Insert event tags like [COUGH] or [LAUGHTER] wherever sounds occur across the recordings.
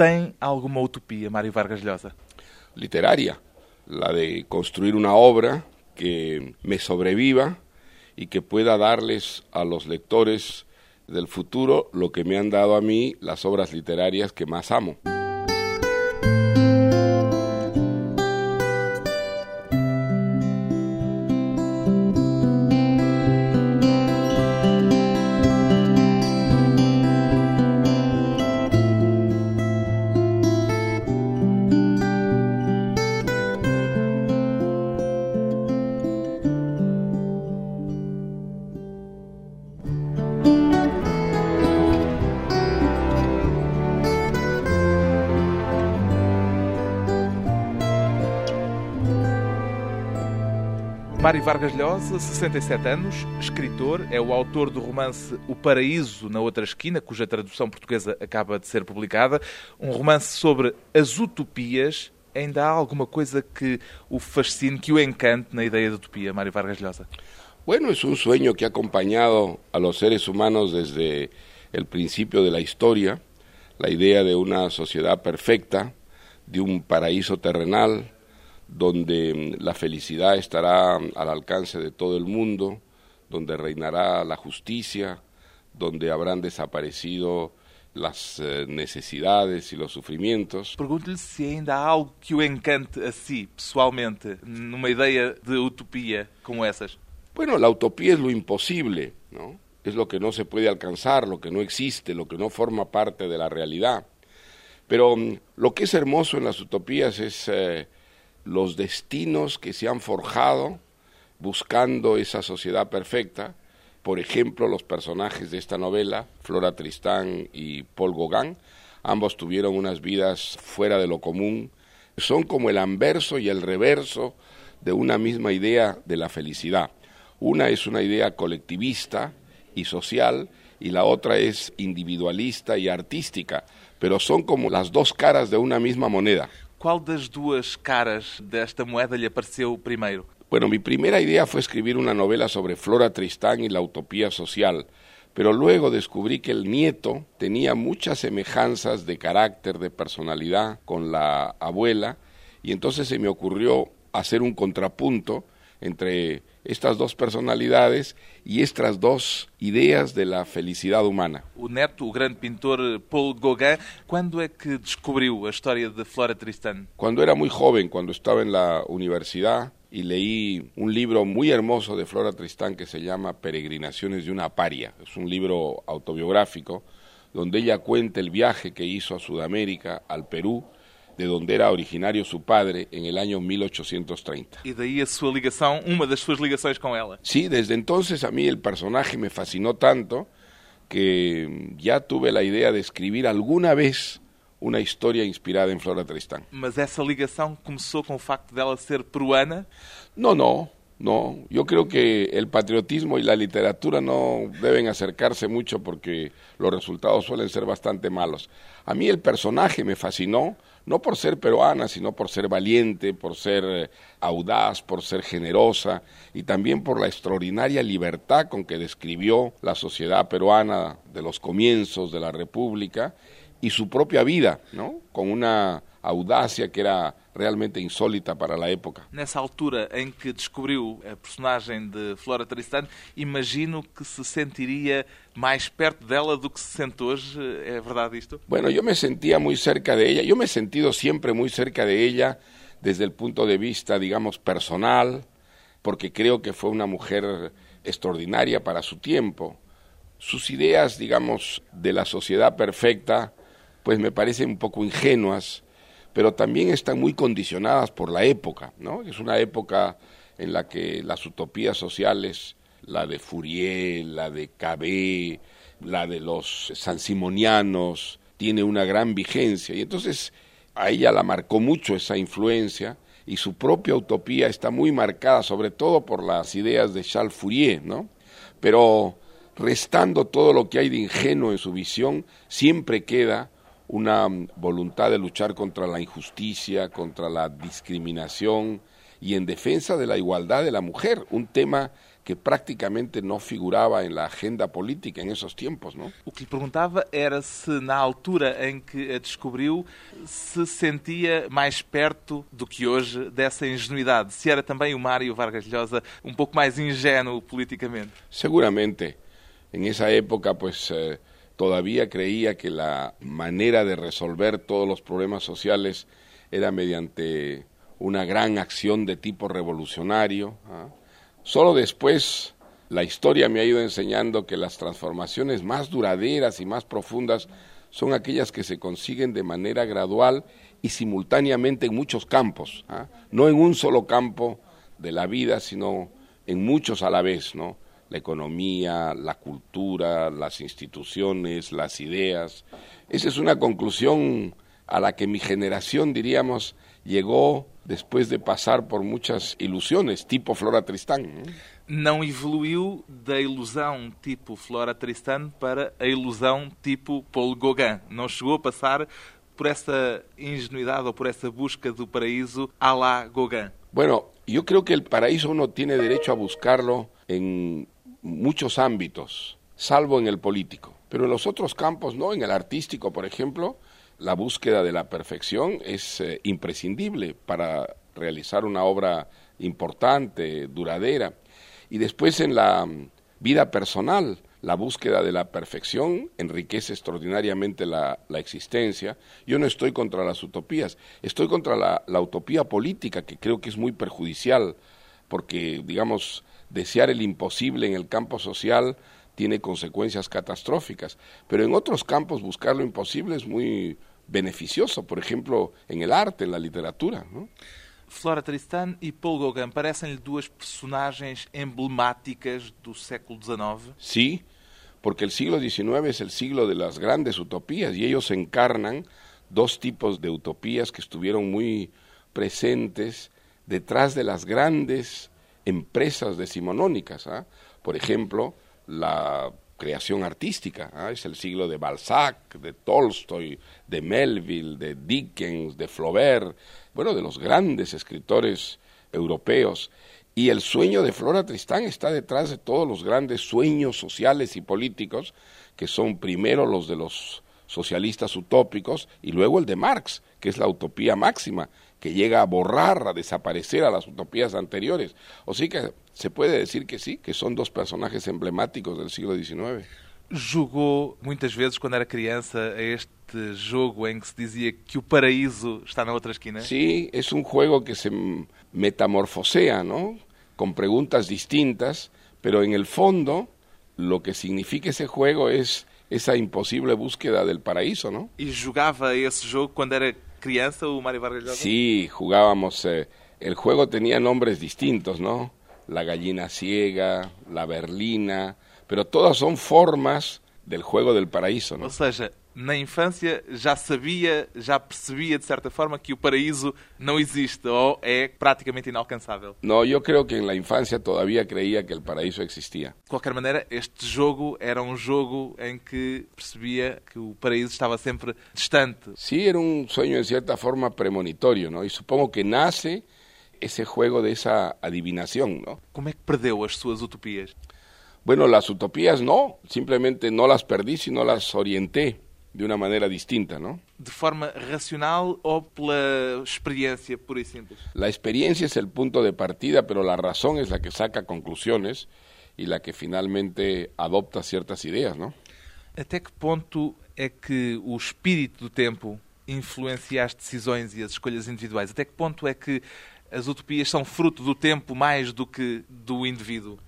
Tem alguma utopia, Mário Vargas Llosa? Literaria, la de construir una obra que me sobreviva y que pueda darles a los lectores del futuro lo que me han dado a mí las obras literarias que más amo. Vargas Llosa, 67 anos, escritor, é o autor do romance O Paraíso na Outra Esquina, cuja tradução portuguesa acaba de ser publicada. Um romance sobre as utopias. Ainda há alguma coisa que o fascine, que o encante na ideia de utopia, Mário Vargas Llosa? Bueno, es un sueño que ha acompañado a los seres humanos desde el principio de la historia, la idea de una sociedad perfecta, de un paraíso terrenal, donde mm, la felicidad estará al alcance de todo el mundo, donde reinará la justicia, donde habrán desaparecido las eh, necesidades y los sufrimientos. Pergunto-lhe se ainda há algo que o encante a si, pessoalmente, numa ideia de utopia como essas. Bueno, la utopía es lo imposible, ¿no? Es lo que no se puede alcanzar, lo que no existe, lo que no forma parte de la realidad. Pero mm, lo que es hermoso en las utopías es eh, los destinos que se han forjado buscando esa sociedad perfecta. Por ejemplo, los personajes de esta novela, Flora Tristán y Paul Gauguin, ambos tuvieron unas vidas fuera de lo común. Son como el anverso y el reverso de una misma idea de la felicidad. Una es una idea colectivista y social y la otra es individualista y artística, pero son como las dos caras de una misma moneda. Qual das duas caras desta moeda lhe apareceu primeiro? Bueno, mi primera idea fue escribir una novela sobre Flora Tristán y la utopía social, pero luego descubrí que el nieto tenía muchas semejanzas de carácter, de personalidad con la abuela, y entonces se me ocurrió hacer un contrapunto entre estas dos personalidades y estas dos ideas de la felicidad humana. O neto, o grande pintor Paul Gauguin, quando é que descobriu a história de Flora Tristan? Cuando era muy joven, cuando estaba en la universidad y leí un libro muy hermoso de Flora Tristán que se llama Peregrinaciones de una paria. Es un libro autobiográfico donde ella cuenta el viaje que hizo a Sudamérica, al Perú, de donde era originario su padre en el año 1830. E daí a sua ligação, uma das suas ligações com ela. Sí, desde entonces a mí el personaje me fascinó tanto que ya tuve la idea de escribir alguna vez una historia inspirada en Flora Tristán. Mas essa ligação começou com o facto dela ser peruana? No, no, no. Yo creo que el patriotismo y la literatura no deben acercarse mucho porque los resultados suelen ser bastante malos. A mí el personaje me fascinó, no por ser peruana, sino por ser valiente, por ser eh, audaz, por ser generosa y también por la extraordinaria libertad con que describió la sociedad peruana de los comienzos de la República y su propia vida, ¿no? Con una audácia que era realmente insólita para la época. Nessa altura em que descobriu a personagem de Flora Tristan, imagino que se sentiria mais perto dela do que se sente hoje. É verdade isto? Bueno, yo me sentía muy cerca de ella. Yo me he sentido siempre muy cerca de ella desde el punto de vista, digamos, personal, porque creo que fue una mujer extraordinaria para su tiempo. Sus ideas, digamos, de la sociedad perfecta, pues me parecen un poco ingenuas, pero también están muy condicionadas por la época, ¿no? Es una época en la que las utopías sociales, la de Fourier, la de Cabé, la de los sansimonianos, tiene una gran vigencia y entonces a ella la marcó mucho esa influencia y su propia utopía está muy marcada sobre todo por las ideas de Charles Fourier, ¿no? Pero restando todo lo que hay de ingenuo en su visión, siempre queda una voluntad de luchar contra la injusticia, contra la discriminación y en defensa de la igualdad de la mujer, un tema que prácticamente no figuraba en la agenda política en esos tiempos, ¿no? O que lhe perguntava era se na altura em que a descobriu se sentia mais perto do que hoje dessa ingenuidade, se era também o Mário Vargas Llosa um pouco mais ingênuo politicamente. Seguramente, en esa época pues eh, todavía creía que la manera de resolver todos los problemas sociales era mediante una gran acción de tipo revolucionario. ¿ah? Solo después la historia me ha ido enseñando que las transformaciones más duraderas y más profundas son aquellas que se consiguen de manera gradual y simultáneamente en muchos campos, ¿ah? no en un solo campo de la vida, sino en muchos a la vez, ¿no? La economía, la cultura, las instituciones, las ideas. Esa es una conclusión a la que mi generación, diríamos, llegó después de pasar por muchas ilusiones, tipo Flora Tristán. Não evoluiu da ilusão tipo Flora Tristán para a ilusão tipo Paul Gauguin. Não chegou a passar por essa ingenuidade ou por essa busca do paraíso à la Gauguin. Bueno, yo creo que el paraíso uno tiene derecho a buscarlo en muchos ámbitos, salvo en el político. Pero en los otros campos, ¿no? En el artístico, por ejemplo, la búsqueda de la perfección es eh, imprescindible para realizar una obra importante, duradera. Y después en la mm, vida personal, la búsqueda de la perfección enriquece extraordinariamente la, la, existencia. Yo no estoy contra las utopías, estoy contra la, la utopía política, que creo que es muy perjudicial, porque, digamos, desear el imposible en el campo social tiene consecuencias catastróficas, pero en otros campos buscar lo imposible es muy beneficioso, por ejemplo, en el arte, en la literatura. ¿no? Flora Tristan e Paul Gauguin parecem-lhe duas personagens emblemáticas do século XIX? Sí, porque el siglo XIX es el siglo de las grandes utopías y ellos encarnan dos tipos de utopías que estuvieron muy presentes detrás de las grandes empresas decimonónicas. ¿ah? Por ejemplo, la creación artística. ¿ah? Es el siglo de Balzac, de Tolstoy, de Melville, de Dickens, de Flaubert, bueno, de los grandes escritores europeos. Y el sueño de Flora Tristán está detrás de todos los grandes sueños sociales y políticos, que son primero los de los socialistas utópicos y luego el de Marx, que es la utopía máxima, que llega a borrar, a desaparecer a las utopías anteriores. O sí que se puede decir que sí, que son dos personajes emblemáticos del siglo XIX. Jogou muitas vezes, quando era criança, a este jogo em que se dizia que o paraíso está na outra esquina? Sí, es un juego que se metamorfosea, ¿no? Con preguntas distintas, pero en el fondo lo que significa ese juego es esa imposible búsqueda del paraíso, ¿no? E jogava esse jogo quando era o Vargas Llosa? Sí, jugábamos. Eh, el juego tenía nombres distintos, ¿no? La gallina ciega, la berlina, pero todas son formas del juego del paraíso, ¿no? Ou seja, na infância já sabia, já percebia de certa forma que o paraíso não existe ou é praticamente inalcançável. No, yo creo que en la infancia todavía creía que el paraíso existía. De qualquer maneira, este jogo era um jogo em que percebia que o paraíso estava sempre distante. Sí, era un sueño en cierta forma premonitorio, ¿no? Y supongo que nace ese juego de esa adivinación, ¿no? Como é que perdeu as suas utopias? Bueno, las utopías no, simplemente no las perdí, sino las orienté de una manera distinta, ¿no? De forma racional ou pela experiência pura e simples? La experiencia es el punto de partida, pero la razón es la que saca conclusiones y la que finalmente adopta ciertas ideas, ¿no? Até que ponto é que o espírito do tempo influencia as decisões e as escolhas individuais? Até que ponto é que as utopias são fruto do tempo mais do que do indivíduo?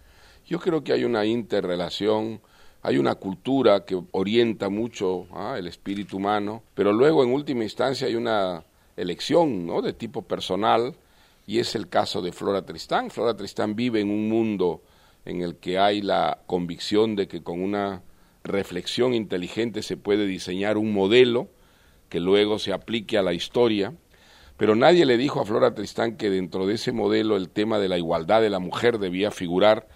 Yo creo que hay una interrelación, hay una cultura que orienta mucho ¿ah? el espíritu humano, pero luego en última instancia hay una elección ¿no? de tipo personal y es el caso de Flora Tristán. Flora Tristán vive en un mundo en el que hay la convicción de que con una reflexión inteligente se puede diseñar un modelo que luego se aplique a la historia, pero nadie le dijo a Flora Tristán que dentro de ese modelo el tema de la igualdad de la mujer debía figurar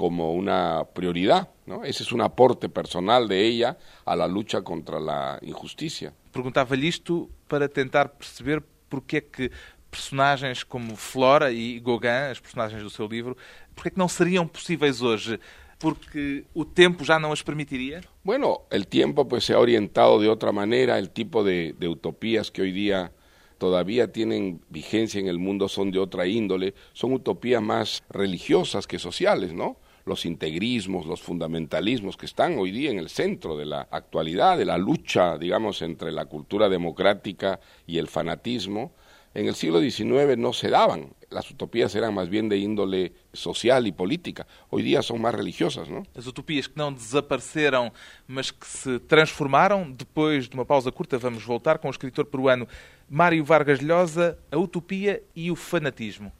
como una prioridad, ¿no? Ese es un aporte personal de ella a la lucha contra la injusticia. Perguntava-lhe isto para tentar perceber porque é que personagens como Flora e Gauguin, as personagens do seu livro, por que não seriam possíveis hoje? Porque o tempo já não as permitiria? Bueno, el tiempo pues se ha orientado de otra manera, el tipo de, de utopías que hoy día todavía tienen vigencia en el mundo son de otra índole, son utopías más religiosas que sociales, ¿no? Los integrismos, los fundamentalismos que están hoy día en el centro de la actualidad, de la lucha, digamos, entre la cultura democrática y el fanatismo, en el siglo XIX no se daban. Las utopías eran más bien de índole social e política. Hoy día são mais religiosas, não? As utopias que não desapareceram, mas que se transformaram. Depois de uma pausa curta, vamos voltar com o escritor peruano Mário Vargas Llosa, a utopia e o fanatismo.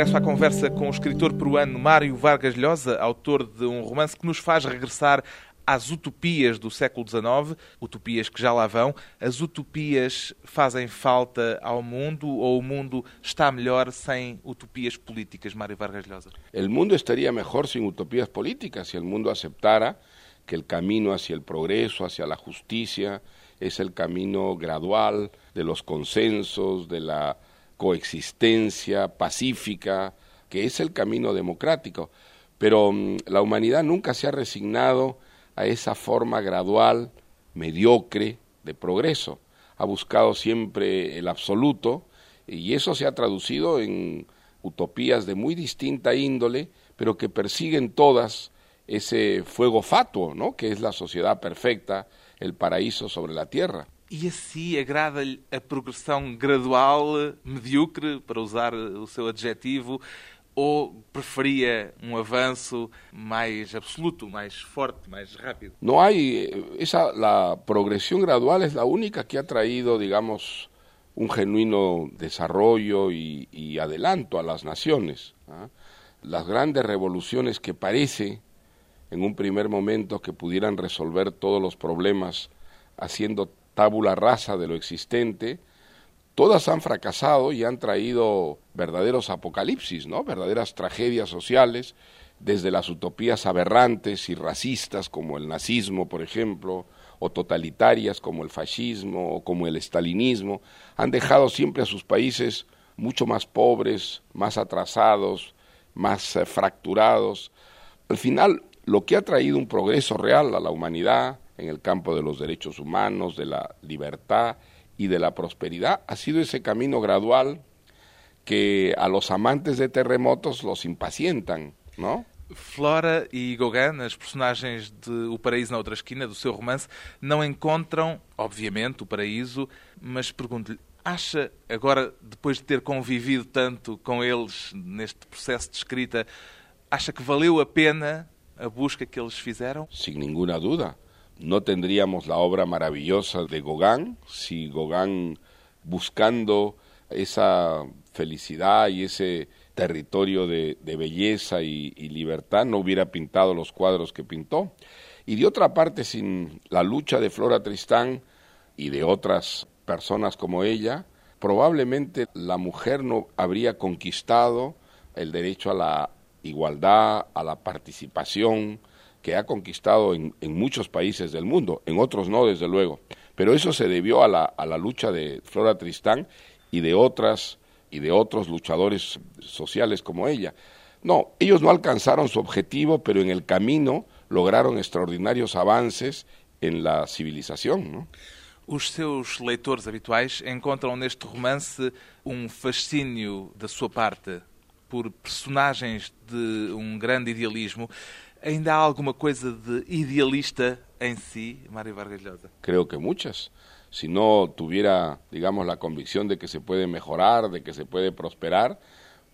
Regresso à conversa com o escritor peruano Mário Vargas Llosa, autor de um romance que nos faz regressar às utopias do século XIX, utopias que já lá vão. As utopias fazem falta ao mundo ou o mundo está melhor sem utopias políticas, Mário Vargas Llosa? O mundo estaria melhor sem utopias políticas se o mundo aceptara que o caminho hacia o progresso, hacia a justiça, é o caminho gradual de los consensos, de la coexistencia pacífica, que es el camino democrático. Pero mm, la humanidad nunca se ha resignado a esa forma gradual, mediocre, de progreso. Ha buscado siempre el absoluto y eso se ha traducido en utopías de muy distinta índole, pero que persiguen todas ese fuego fatuo, ¿no? que es la sociedad perfecta, el paraíso sobre la tierra. E assim agrada-lhe a progressão gradual, medíocre, para usar o seu adjetivo, ou preferia um avanço mais absoluto, mais forte, mais rápido? Não há essa a progressão gradual é a única que ha traído, digamos, um genuíno desarrollo e adelanto a las naciones. ¿ah? Las grandes revoluciones que parece en un primer momento que pudieran resolver todos los problemas haciendo tábula rasa de lo existente, todas han fracasado y han traído verdaderos apocalipsis, ¿no? verdaderas tragedias sociales, desde las utopías aberrantes y racistas como el nazismo, por ejemplo, o totalitarias como el fascismo o como el estalinismo, han dejado siempre a sus países mucho más pobres, más atrasados, más eh, fracturados. Al final, lo que ha traído un progreso real a la humanidad en el campo de los derechos humanos, de la libertad y de la prosperidad, ha sido ese camino gradual que a los amantes de terremotos los impacientan, ¿no? Flora e Gauguin, as personagens de O Paraíso na Outra Esquina, do seu romance, não encontram, obviamente, o paraíso, mas pergunto-lhe, acha, agora, depois de ter convivido tanto com eles neste processo de escrita, acha que valeu a pena a busca que eles fizeram? Sem nenhuma dúvida. No tendríamos la obra maravillosa de Gauguin si Gauguin buscando esa felicidad y ese territorio de, belleza y, libertad no hubiera pintado los cuadros que pintó. Y de otra parte, sin la lucha de Flora Tristán y de otras personas como ella, probablemente la mujer no habría conquistado el derecho a la igualdad, a la participación, que ha conquistado en, muchos países del mundo, en otros no, desde luego. Pero eso se debió a la, lucha de Flora Tristán y de otras y de otros luchadores sociales como ella. No, ellos no alcanzaron su objetivo, pero en el camino lograron extraordinarios avances en la civilización, ¿no? Os seus leitores habituais encontram neste romance um fascínio da sua parte por personagens de um grande idealismo. ¿Ainda há alguma coisa de idealista en sí, Mario Vargas Llosa? Creo que muchas. Si no tuviera, digamos, la convicción de que se puede mejorar, de que se puede prosperar,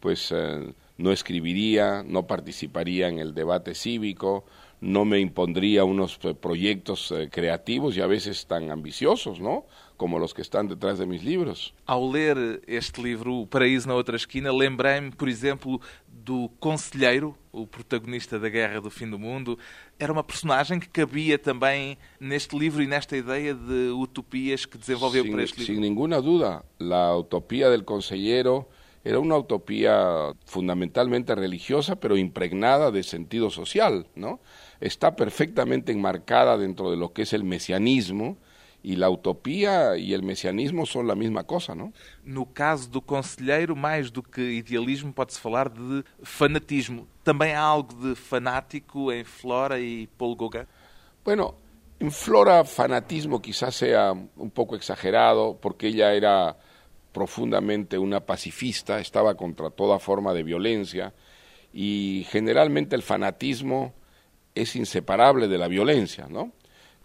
pues eh, no escribiría, no participaría en el debate cívico, no me impondría unos eh, proyectos eh, creativos y a veces tan ambiciosos, ¿no? Como los que están detrás de mis libros. Ao ler este livro, O Paraíso na Outra Esquina, lembrei-me, por exemplo, do Conselheiro, o protagonista da Guerra do Fim do Mundo. Era uma personagem que cabia também neste livro e nesta ideia de utopias que desenvolveu sin, para este livro. Sin ninguna duda, la utopía del Conselheiro era una utopía fundamentalmente religiosa, pero impregnada de sentido social, ¿no? Está perfectamente enmarcada dentro de lo que es el mesianismo, y la utopía y el mesianismo son la misma cosa, ¿no? No caso do conselheiro, mais do que idealismo, pode-se falar de fanatismo. Também há algo de fanático em Flora e Paul Gauguin? Bueno, en Flora fanatismo quizás sea un poco exagerado, porque ella era profundamente una pacifista, estaba contra toda forma de violencia y generalmente el fanatismo es inseparable de la violencia, ¿no?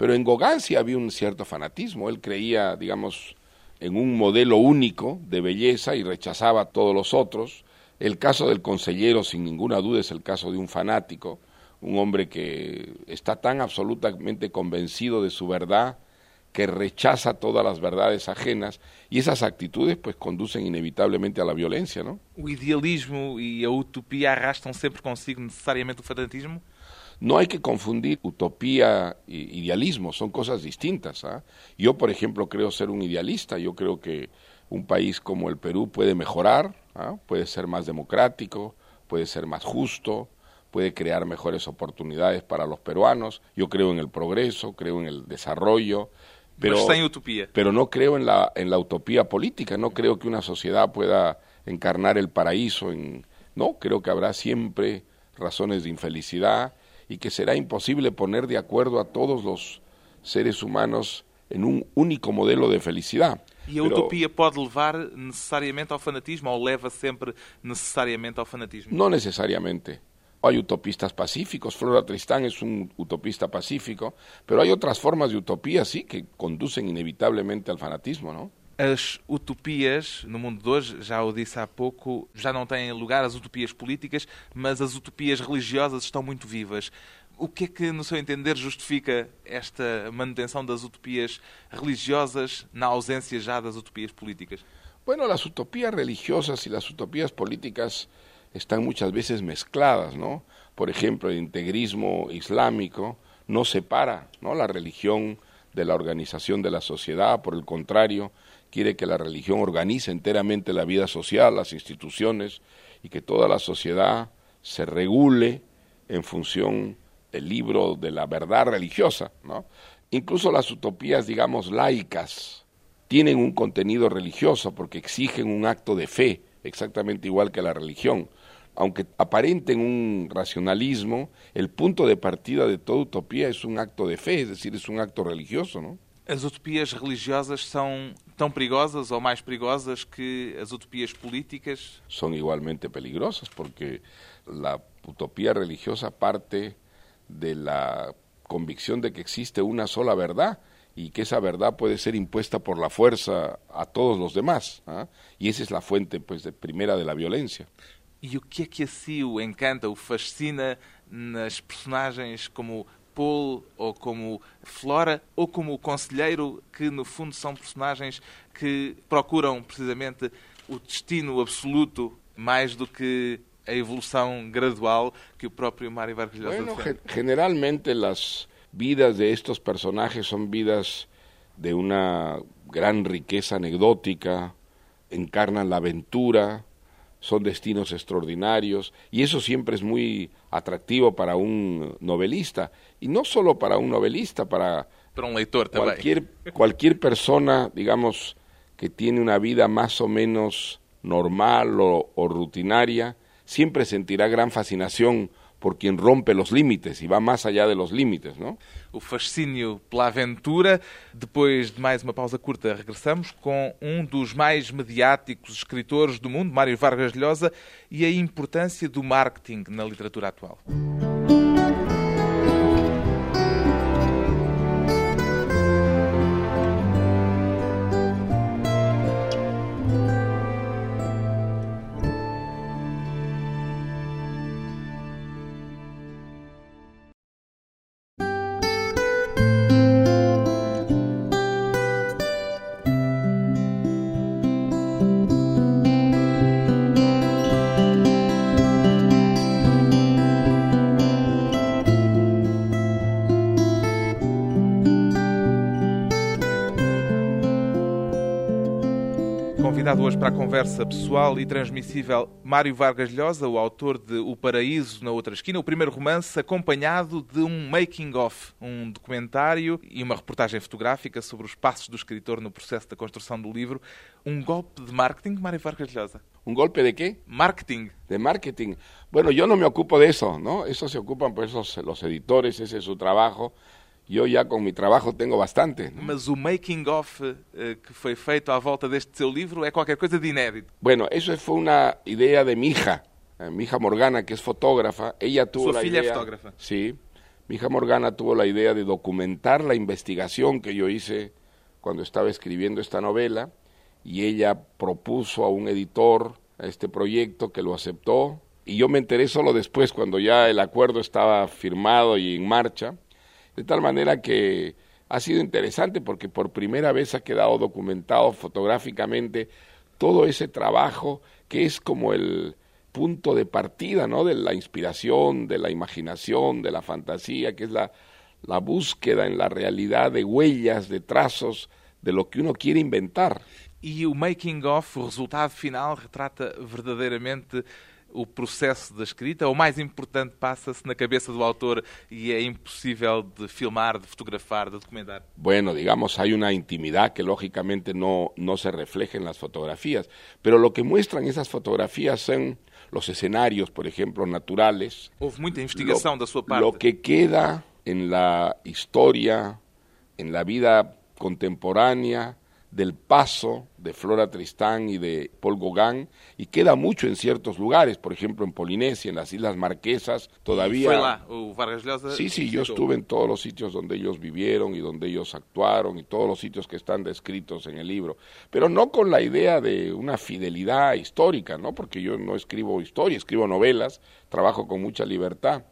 Pero en Gauguin sí había un cierto fanatismo, él creía, digamos, en un modelo único de belleza y rechazaba todos los otros. El caso del consellero, sin ninguna duda, es el caso de un fanático, un hombre que está tan absolutamente convencido de su verdad que rechaza todas las verdades ajenas y esas actitudes pues conducen inevitablemente a la violencia, ¿no? O idealismo e a utopia arrastam sempre consigo necessariamente o fanatismo? No hay que confundir utopía e idealismo, son cosas distintas. ¿ah? Yo, por ejemplo, creo ser un idealista, yo creo que un país como el Perú puede mejorar, ¿ah? puede ser más democrático, puede ser más justo, puede crear mejores oportunidades para los peruanos. Yo creo en el progreso, creo en el desarrollo, pero, Mas sem utopia. pero no creo en la, en la utopía política, no creo que una sociedad pueda encarnar el paraíso en... No, creo que habrá siempre razones de infelicidad y que será imposible poner de acuerdo a todos los seres humanos en un único modelo de felicidad. E a utopia pode levar necessariamente ao fanatismo ou leva sempre necessariamente ao fanatismo? No necesariamente. Hay utopistas pacíficos, Flora Tristán es un utopista pacífico, pero hay otras formas de utopía, sí, que conducen inevitablemente al fanatismo, ¿no? As utopias, no mundo de hoje, já o disse há pouco, já não têm lugar as utopias políticas, mas as utopias religiosas estão muito vivas. O que é que, no seu entender, justifica esta manutenção das utopias religiosas na ausência já das utopias políticas? Bueno, las utopías religiosas y las utopías políticas están muchas veces mezcladas, ¿no? Por ejemplo, el integrismo islámico no separa, ¿no? La religión de la organización de la por el contrario, quiere que la religión organice enteramente la vida social, las instituciones y que toda la sociedad se regule en función del libro de la verdad religiosa, ¿no? Incluso las utopías, digamos, laicas, tienen un contenido religioso porque exigen un acto de fe, exactamente igual que la religión. Aunque aparenten un racionalismo, el punto de partida de toda utopía es un acto de fe, es decir, es un acto religioso, ¿no? As utopias religiosas são tão perigosas ou mais perigosas que as utopias políticas? Son igualmente peligrosas porque la utopía religiosa parte de la convicción de que existe una sola verdad y que esa verdad puede ser impuesta por la fuerza a todos los demás. ¿ah? Y esa es la fuente pues, de, primera de la violencia. E o que é que a si o encanta, o fascina nas personagens como Paul ou como Flora ou como o Conselheiro, que no fundo são personagens que procuram precisamente o destino absoluto mais do que a evolução gradual que o próprio Mário Vargas Llosa Bueno, defende? generalmente las vidas de estos personajes son vidas de una gran riqueza anecdótica, encarnan la aventura, son destinos extraordinarios y eso siempre es muy atractivo para un novelista y no solo para un novelista, para Para leitor também. cualquier cualquier persona, digamos, que tiene una vida más o menos normal o, o rutinaria, siempre sentirá gran fascinación por quien rompe los límites y va más allá de los límites, ¿no? o fascínio pela aventura. Depois de mais uma pausa curta, regressamos com um dos mais mediáticos escritores do mundo, Mário Vargas Llosa, e a importância do marketing na literatura atual. Conversa pessoal e transmissível Mário Vargas Llosa, o autor de O Paraíso na Outra Esquina, o primeiro romance acompanhado de um making-of, um documentário e uma reportagem fotográfica sobre os passos do escritor no processo da construção do livro. Um golpe de marketing, Mário Vargas Llosa? ¿Un golpe de qué? Marketing. De marketing. Bueno, yo no me ocupo de eso, ¿no? Eso se ocupan pues los, los editores, ese es su trabajo. Eu já com meu trabalho tenho bastante. Mas o making of uh, que foi feito à volta deste seu livro é qualquer coisa de inédito. Bueno, isso foi uma ideia de mi hija, eh, mi hija Morgana, que é fotógrafa. Ella tuvo Su la filha idea, é fotógrafa. Sí, mi hija Morgana tuvo la idea de documentar la investigación que yo hice cuando estaba escribiendo esta novela y ella propuso a un editor este proyecto que lo aceptó y yo me enteré solo después cuando ya el acuerdo estaba firmado y en marcha de tal manera que ha sido interesante porque por primera vez ha quedado documentado fotográficamente todo ese trabajo que es como el punto de partida, ¿no? De la inspiración, de la imaginación, de la fantasía, que es la, la búsqueda en la realidad de huellas, de trazos, de lo que uno quiere inventar. E o making of, o resultado final, retrata verdadeiramente o processo da escrita? O mais importante passa-se na cabeça do autor e é impossível de filmar, de fotografar, de documentar? Bueno, digamos, hay una intimidad que lógicamente no, no se refleja en las fotografías, pero lo que muestran esas fotografías son los escenarios, por ejemplo, naturales. Houve muita investigação lo, da sua parte. Lo que queda en la historia, en la vida contemporánea, del paso de Flora Tristán y de Paul Gauguin y queda mucho en ciertos lugares, por ejemplo en Polinesia, en las Islas Marquesas, todavía... Vargas Llosa Sí, sí, yo estuve en todos los sitios donde ellos vivieron y donde ellos actuaron y todos los sitios que están descritos en el libro, pero no con la idea de una fidelidad histórica, ¿no? Porque yo no escribo historia, escribo novelas, trabajo con mucha libertad,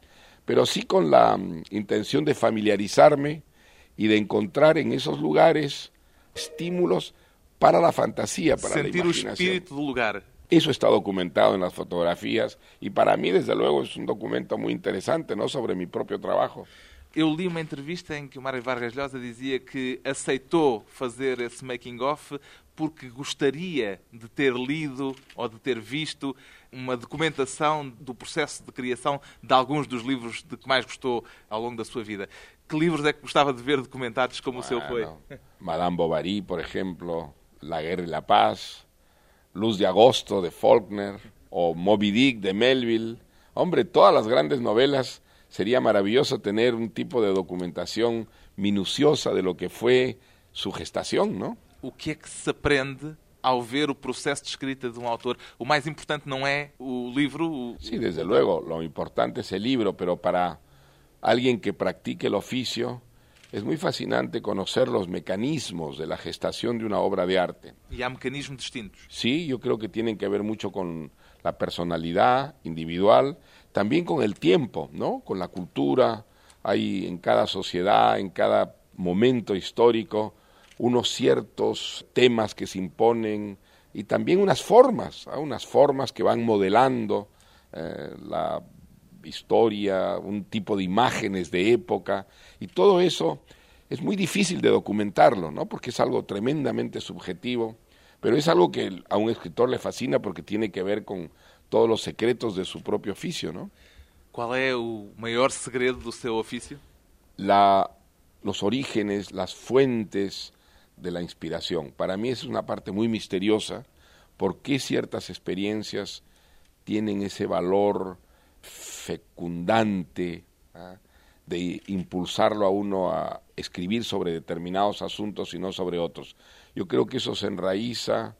pero sí con la mm, intención de familiarizarme y de encontrar en esos lugares estímulos para la fantasía, para Sentir la o imaginación. espírito do lugar. Eso está documentado en las fotografías y para mí, desde luego, es un documento muy interesante, ¿no? Sobre mi propio trabajo. Eu li uma entrevista em que o Mário Vargas Llosa dizia que aceitou fazer esse making-of porque gostaria de ter lido ou de ter visto uma documentação do processo de criação de alguns dos livros de que mais gostou ao longo da sua vida. Que livros é que gostava de ver documentados como o seu foi? Bueno, Madame Bovary, por ejemplo, La Guerra y la Paz, Luz de Agosto de Faulkner o Moby Dick de Melville. Hombre, todas las grandes novelas sería maravilloso tener un tipo de documentación minuciosa de lo que fue su gestación, ¿no? O que é que se aprende ao ver o processo de escrita de um autor? O mais importante não é o livro, o- Sí, desde luego, lo importante es el libro, pero para alguien que practique el oficio es muy fascinante conocer los mecanismos de la gestación de una obra de arte. e há mecanismos distintos. Sí, yo creo que tienen que ver mucho con la personalidad individual, también con el tiempo, ¿no? Con la cultura. Hay en cada sociedad, en cada momento histórico, unos ciertos temas que se imponen y también unas formas, ¿ah? unas formas que van modelando eh, la historia, un tipo de imágenes de época y todo eso es muy difícil de documentarlo, ¿no? Porque es algo tremendamente subjetivo, pero es algo que a un escritor le fascina porque tiene que ver con todos los secretos de su propio oficio, ¿no? Qual é o maior segredo do seu ofício? La, los orígenes, las fuentes de la inspiración. Para mí es una parte muy misteriosa, por qué ciertas experiencias tienen ese valor fecundante ¿ah? de impulsarlo a uno a escribir sobre determinados asuntos y no sobre otros. Yo creo que eso se enraiza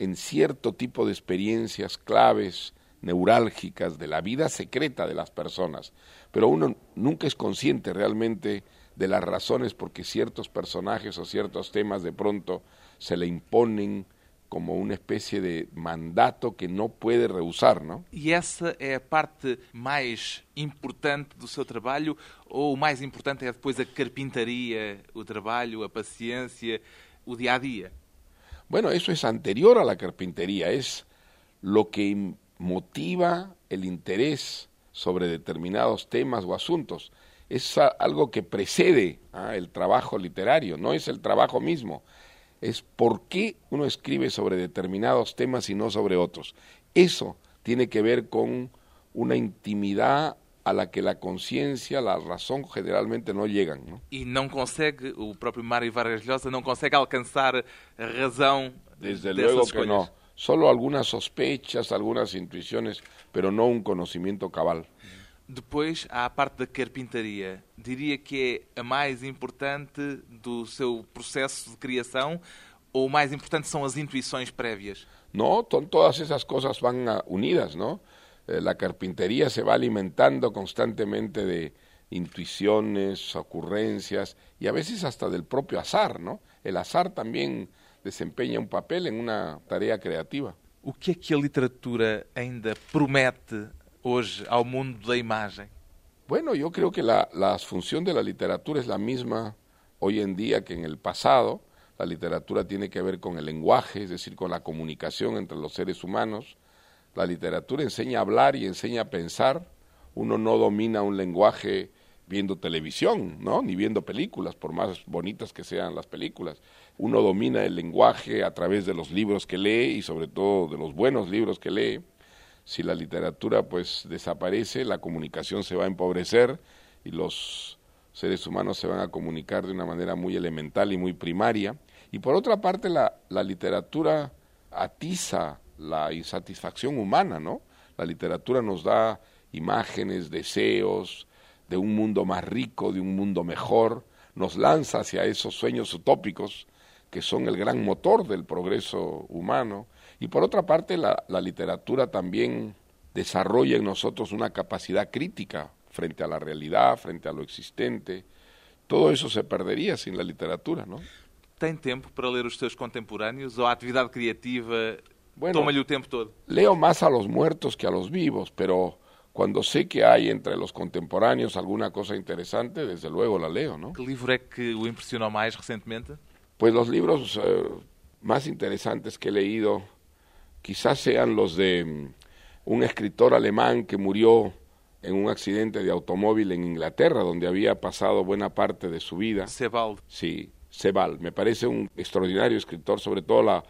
en cierto tipo de experiencias claves, neurálgicas de la vida secreta de las personas, pero uno nunca es consciente realmente de las razones por que ciertos personajes o ciertos temas de pronto se le imponen como una especie de mandato que no puede rehusar, ¿no? E essa é a parte mais importante do seu trabalho ou o mais importante é depois a carpintaria, o trabalho, a paciência, o dia a dia? Bueno, eso es anterior a la carpintería, es lo que motiva el interés sobre determinados temas o asuntos. Es algo que precede ah, el trabajo literario, no es el trabajo mismo. Es por qué uno escribe sobre determinados temas y no sobre otros. Eso tiene que ver con una intimidad a la que la conciencia, la razón generalmente no llegan. ¿no? E não consegue, o próprio Mário Vargas Llosa não consegue alcançar a razão Desde luego que escolhas. no. Solo algunas sospechas, algunas intuiciones, pero no un conocimiento cabal. Depois há a parte da carpintaria. Diria que é a mais importante do seu processo de criação ou o mais importante são as intuições prévias? No, ton- todas esas cosas van ah, unidas, ¿no? Eh, la carpintería se va alimentando constantemente de intuiciones, ocurrencias y a veces hasta del propio azar, ¿no? El azar también desempeña un papel en una tarea creativa. O que é que a literatura ainda promete mundo? Bueno, yo creo que la, la función de la literatura es la misma hoy en día que en el pasado. La literatura tiene que ver con el lenguaje, es decir, con la comunicación entre los seres humanos. La literatura enseña a hablar y enseña a pensar. Uno no domina un lenguaje viendo televisión, ¿no? Ni viendo películas, por más bonitas que sean las películas. Uno domina el lenguaje a través de los libros que lee y sobre todo de los buenos libros que lee si la literatura pues desaparece, la comunicación se va a empobrecer y los seres humanos se van a comunicar de una manera muy elemental y muy primaria. Y por otra parte, la, la literatura atiza la insatisfacción humana, ¿no? La literatura nos da imágenes, deseos de un mundo más rico, de un mundo mejor, nos lanza hacia esos sueños utópicos que son el gran motor del progreso humano. Y por otra parte, la, la literatura también desarrolla en nosotros una capacidad crítica frente a la realidad, frente a lo existente. Todo eso se perdería sin la literatura, ¿no? Tem tempo para ler os seus contemporâneos ou a atividade criativa Bueno. toma-lhe o tempo todo? Leo más a los muertos que a los vivos, pero cuando sé que hay entre los contemporáneos alguna cosa interesante, desde luego la leo, ¿no? Que livro é que o impressionou mais recentemente? Pues los libros eh, más interesantes que he leído quizás sean los de mm, un escritor alemán que murió en un accidente de automóvil en Inglaterra, donde había pasado buena parte de su vida. Sebald. Sí, Sebald. Me parece un extraordinario escritor, sobre todo la,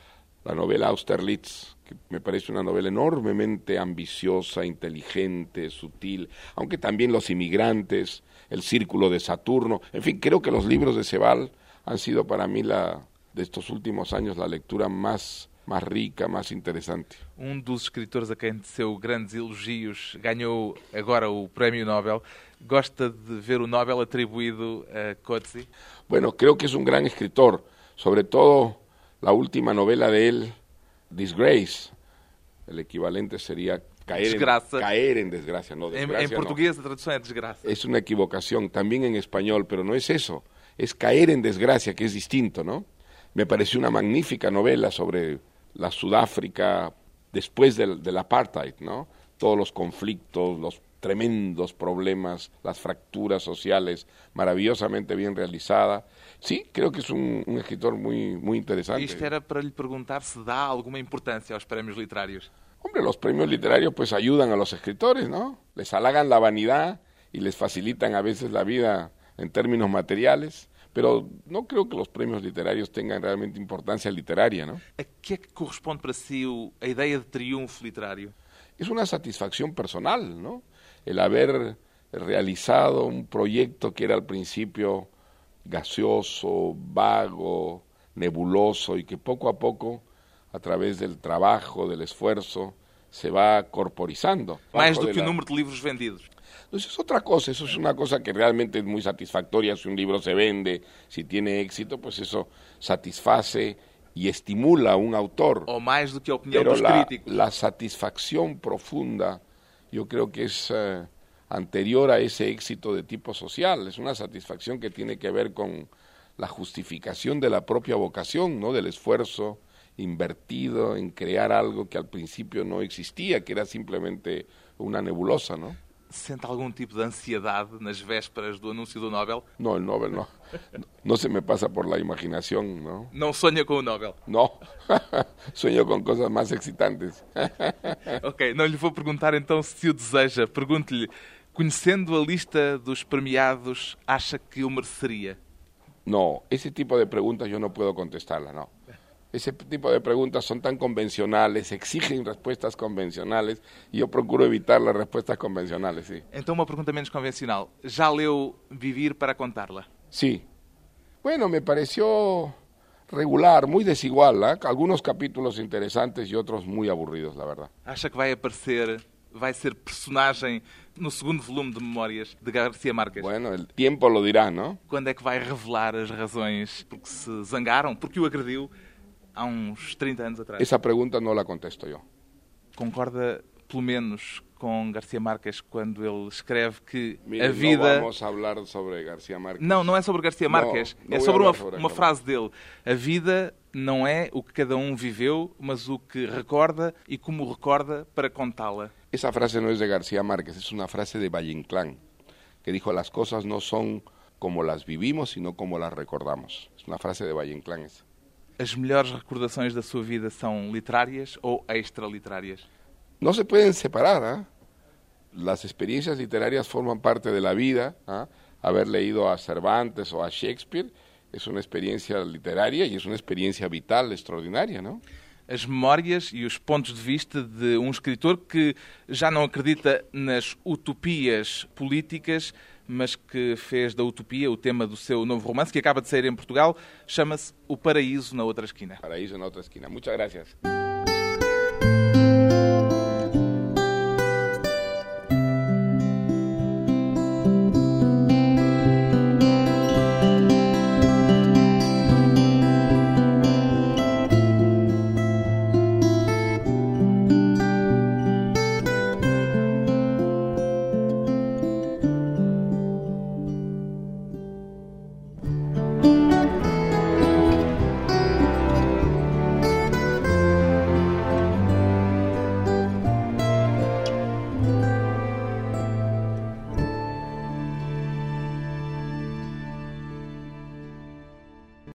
la novela Austerlitz, que me parece una novela enormemente ambiciosa, inteligente, sutil, aunque también Los inmigrantes, El círculo de Saturno, en fin, creo que los libros de Sebald han sido para mí la de estos últimos años la lectura más más rica, más interesante. Um dos escritores a quem teceu grandes elogios ganhou agora o Prémio Nobel. Gosta de ver o Nobel atribuído a Coetzee? Bueno, creo que es un gran escritor, sobre todo la última novela de él, Disgrace. El equivalente sería caer, en, Desgracia. caer en desgracia, no desgracia. em no. português a tradução é desgraça. Es una equivocación, también en español, pero no es eso, es caer en desgracia, que es distinto, ¿no? Me pareció una magnífica novela sobre la Sudáfrica después del, del apartheid, ¿no? Todos los conflictos, los tremendos problemas, las fracturas sociales, maravillosamente bien realizada. Sí, creo que es un, un escritor muy, muy interesante. Isto era para lhe perguntar se dá alguma importância aos prémios literários. Hombre, los premios literarios pues ayudan a los escritores, ¿no? Les halagan la vanidad y les facilitan a veces la vida en términos materiales, pero no creo que los premios literarios tengan realmente importancia literaria, ¿no? A que é que corresponde para si o- a ideia de triunfo literário? Es una satisfacción personal, ¿no? El haber realizado un proyecto que era al principio gaseoso, vago, nebuloso y que poco a poco, a través del trabajo, del esfuerzo, se va corporizando. Bajo do que o la- número de livros vendidos. Pues es otra cosa, eso es una cosa que realmente es muy satisfactoria. Si un libro se vende, si tiene éxito, pues eso satisface y estimula a un autor. Ou mais do que a opinião Pero dos la, críticos. la satisfacción profunda, yo creo que es eh, anterior a ese éxito de tipo social. Es una satisfacción que tiene que ver con la justificación de la propia vocación, ¿no? Del esfuerzo invertido en crear algo que al principio no existía, que era simplemente una nebulosa, ¿no? Sente algum tipo de ansiedade nas vésperas do anúncio do Nobel? No, el Nobel no. No se me pasa por la imaginación, ¿no? Não sonha com o Nobel. No. [LAUGHS] Sueño con cosas más excitantes. [LAUGHS] Ok, não lhe vou perguntar então se o deseja. Pergunto-lhe, conhecendo a lista dos premiados, acha que o mereceria? No, ese tipo de preguntas yo no puedo contestarla, no. Ese tipo de preguntas son tan convencionales, exigen respuestas convencionales e eu procuro evitar as respostas convencionales, sí. Então, uma pergunta menos convencional. Já leu Vivir para Contarla? Sí. Bueno, me pareció regular, muy desigual. ¿eh? Algunos capítulos interesantes y otros muy aburridos, la verdad. Acha que vai aparecer, vai ser personagem no segundo volume de Memórias de Garcia Marques? Bueno, el tiempo lo dirá, ¿no? Quando é que vai revelar as razões porque se zangaram, porque o agrediu há uns 30 anos atrás? Esa pregunta no la contesto yo. Concorda, pelo menos, com Garcia Marques quando ele escreve que Mire, a vida. No vamos a hablar sobre García Márquez. Não, não é sobre Garcia Marques. Não, não é sobre uma, falar sobre uma frase dele. A vida não é o que cada um viveu, mas o que recorda e como recorda para contá-la. Esa frase no es de García Márquez, es una frase de Valle Inclán, que dijo las cosas no son como las vivimos, sino como las recordamos. Es una frase de Valle Inclán esa. As melhores recordações da sua vida são literárias ou extraliterárias? No se pueden separar. ¿ah? Las experiencias literarias forman parte de la vida. ¿ah? Haber leído a Cervantes o a Shakespeare es una experiencia literaria y es una experiencia vital extraordinaria, ¿no? As memórias e os pontos de vista de um escritor que já não acredita nas utopias políticas, mas que fez da utopia o tema do seu novo romance, que acaba de sair em Portugal, chama-se O Paraíso na Outra Esquina. Paraíso en otra esquina. Muchas gracias.